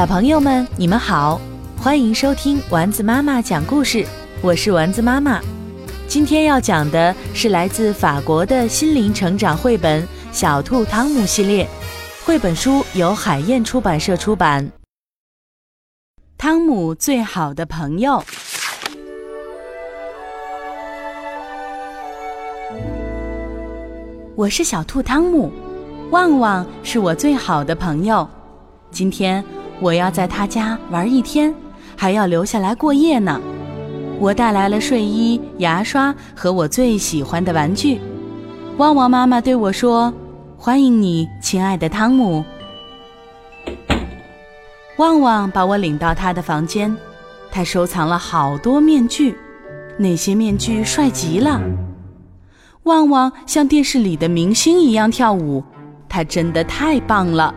小朋友们，你们好，欢迎收听丸子妈妈讲故事，我是丸子妈妈。今天要讲的是来自法国的心灵成长绘本《小兔汤姆》系列，绘本书由海燕出版社出版。汤姆最好的朋友，我是小兔汤姆，旺旺是我最好的朋友。今天。我要在他家玩一天，还要留下来过夜呢。我带来了睡衣、牙刷和我最喜欢的玩具。旺旺妈妈对我说：“欢迎你，亲爱的汤姆。”旺旺把我领到他的房间，他收藏了好多面具，那些面具帅极了。旺旺像电视里的明星一样跳舞，他真的太棒了。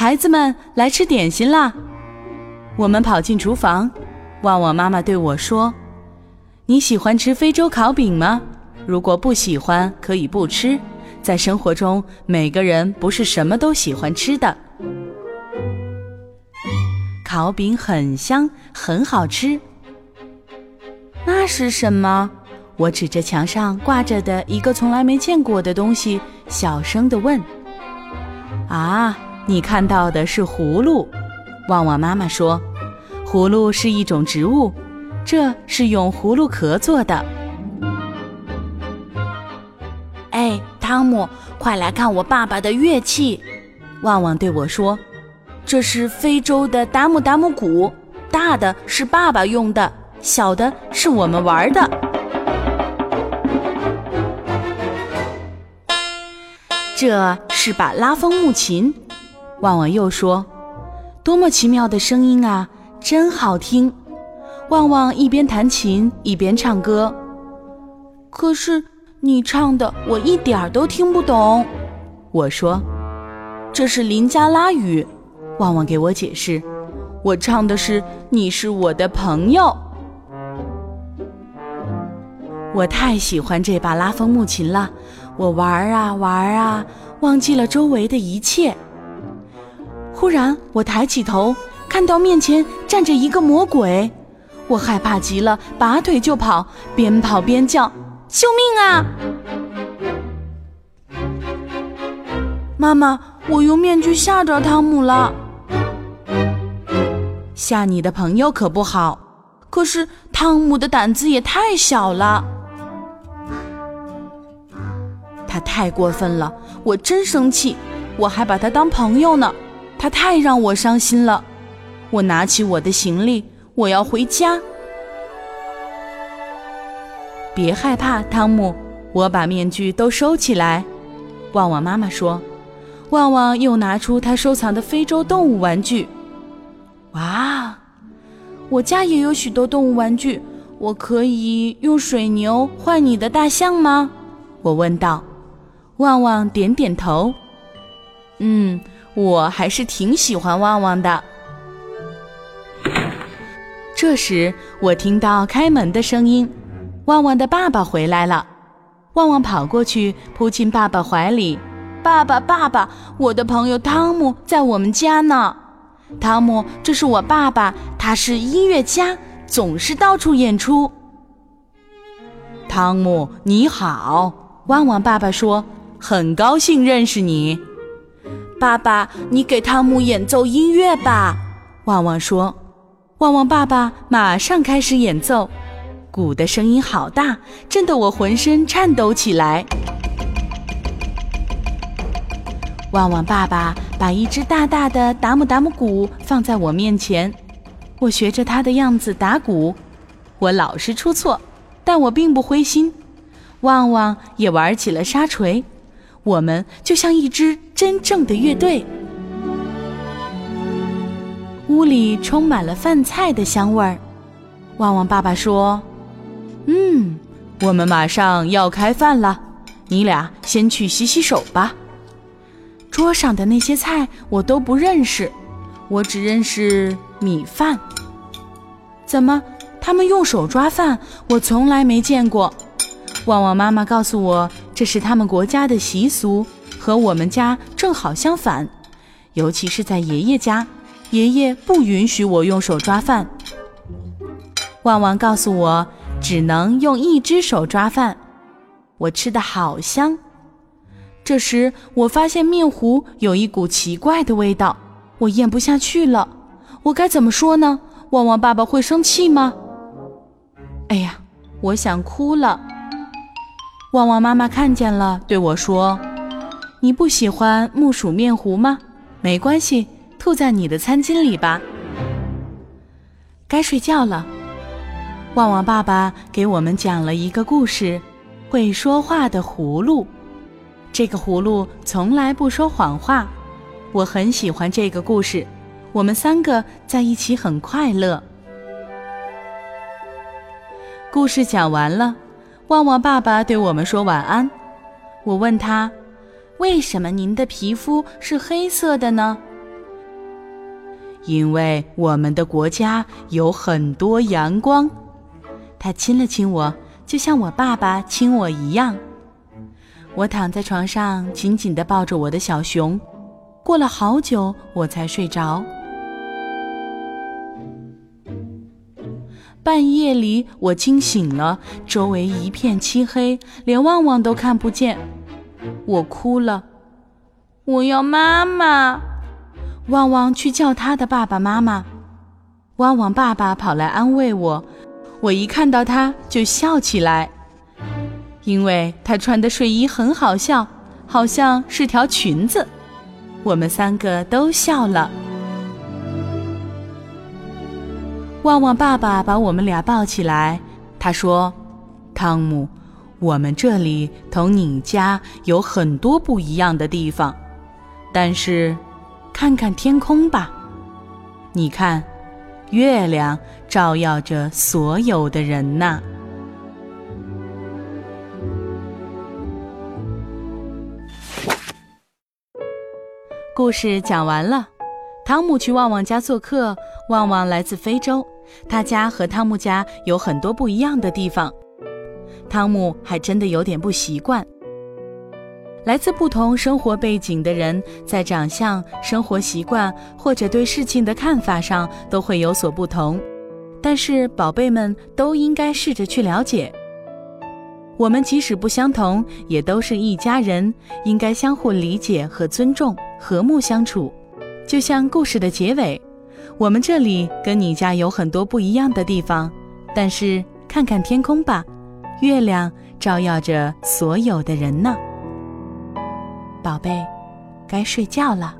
孩子们来吃点心啦！我们跑进厨房，旺旺妈妈对我说：“你喜欢吃非洲烤饼吗？如果不喜欢，可以不吃。在生活中，每个人不是什么都喜欢吃的。烤饼很香，很好吃。那是什么？我指着墙上挂着的一个从来没见过的东西，小声地问：啊！”你看到的是葫芦，旺旺妈妈说，葫芦是一种植物，这是用葫芦壳做的。哎，汤姆，快来看我爸爸的乐器！旺旺对我说：“这是非洲的达姆达姆鼓，大的是爸爸用的，小的是我们玩的。”这是把拉风木琴。旺旺又说：“多么奇妙的声音啊，真好听！”旺旺一边弹琴一边唱歌。可是你唱的我一点儿都听不懂。我说：“这是林加拉语。”旺旺给我解释：“我唱的是你是我的朋友。”我太喜欢这把拉风木琴了，我玩啊玩啊，忘记了周围的一切。忽然，我抬起头，看到面前站着一个魔鬼，我害怕极了，拔腿就跑，边跑边叫：“救命啊！”妈妈，我用面具吓着汤姆了。吓你的朋友可不好，可是汤姆的胆子也太小了，他太过分了，我真生气，我还把他当朋友呢。他太让我伤心了，我拿起我的行李，我要回家。别害怕，汤姆，我把面具都收起来。旺旺妈妈说。旺旺又拿出他收藏的非洲动物玩具。哇，我家也有许多动物玩具，我可以用水牛换你的大象吗？我问道。旺旺点点头。嗯。我还是挺喜欢旺旺的。这时，我听到开门的声音，旺旺的爸爸回来了。旺旺跑过去，扑进爸爸怀里。爸爸，爸爸，我的朋友汤姆在我们家呢。汤姆，这是我爸爸，他是音乐家，总是到处演出。汤姆，你好，旺旺爸爸说，很高兴认识你。爸爸，你给汤姆演奏音乐吧。旺旺说：“旺旺爸爸马上开始演奏，鼓的声音好大，震得我浑身颤抖起来。”旺旺爸爸把一只大大的达姆达姆鼓放在我面前，我学着他的样子打鼓，我老是出错，但我并不灰心。旺旺也玩起了沙锤。我们就像一支真正的乐队。屋里充满了饭菜的香味儿。旺旺爸爸说：“嗯，我们马上要开饭了，你俩先去洗洗手吧。”桌上的那些菜我都不认识，我只认识米饭。怎么，他们用手抓饭？我从来没见过。旺旺妈妈告诉我。这是他们国家的习俗，和我们家正好相反。尤其是在爷爷家，爷爷不允许我用手抓饭。旺旺告诉我，只能用一只手抓饭。我吃的好香。这时，我发现面糊有一股奇怪的味道，我咽不下去了。我该怎么说呢？旺旺爸爸会生气吗？哎呀，我想哭了。旺旺妈妈看见了，对我说：“你不喜欢木薯面糊吗？没关系，吐在你的餐巾里吧。”该睡觉了。旺旺爸爸给我们讲了一个故事：会说话的葫芦。这个葫芦从来不说谎话。我很喜欢这个故事。我们三个在一起很快乐。故事讲完了，旺旺爸爸对我们说晚安。我问他：“为什么您的皮肤是黑色的呢？”因为我们的国家有很多阳光。他亲了亲我，就像我爸爸亲我一样。我躺在床上，紧紧地抱着我的小熊。过了好久，我才睡着。半夜里，我惊醒了，周围一片漆黑，连旺旺都看不见。我哭了，我要妈妈。旺旺去叫他的爸爸妈妈。旺旺爸爸跑来安慰我，我一看到他就笑起来，因为他穿的睡衣很好笑，好像是条裙子。我们三个都笑了。旺旺爸爸把我们俩抱起来，他说：“汤姆，我们这里同你家有很多不一样的地方，但是，看看天空吧，你看，月亮照耀着所有的人呐。”故事讲完了，汤姆去旺旺家做客。旺旺来自非洲，他家和汤姆家有很多不一样的地方。汤姆还真的有点不习惯。来自不同生活背景的人，在长相、生活习惯或者对事情的看法上都会有所不同。但是，宝贝们都应该试着去了解，我们即使不相同，也都是一家人，应该相互理解和尊重，和睦相处。就像故事的结尾。我们这里跟你家有很多不一样的地方，但是看看天空吧，月亮照耀着所有的人呢。宝贝，该睡觉了。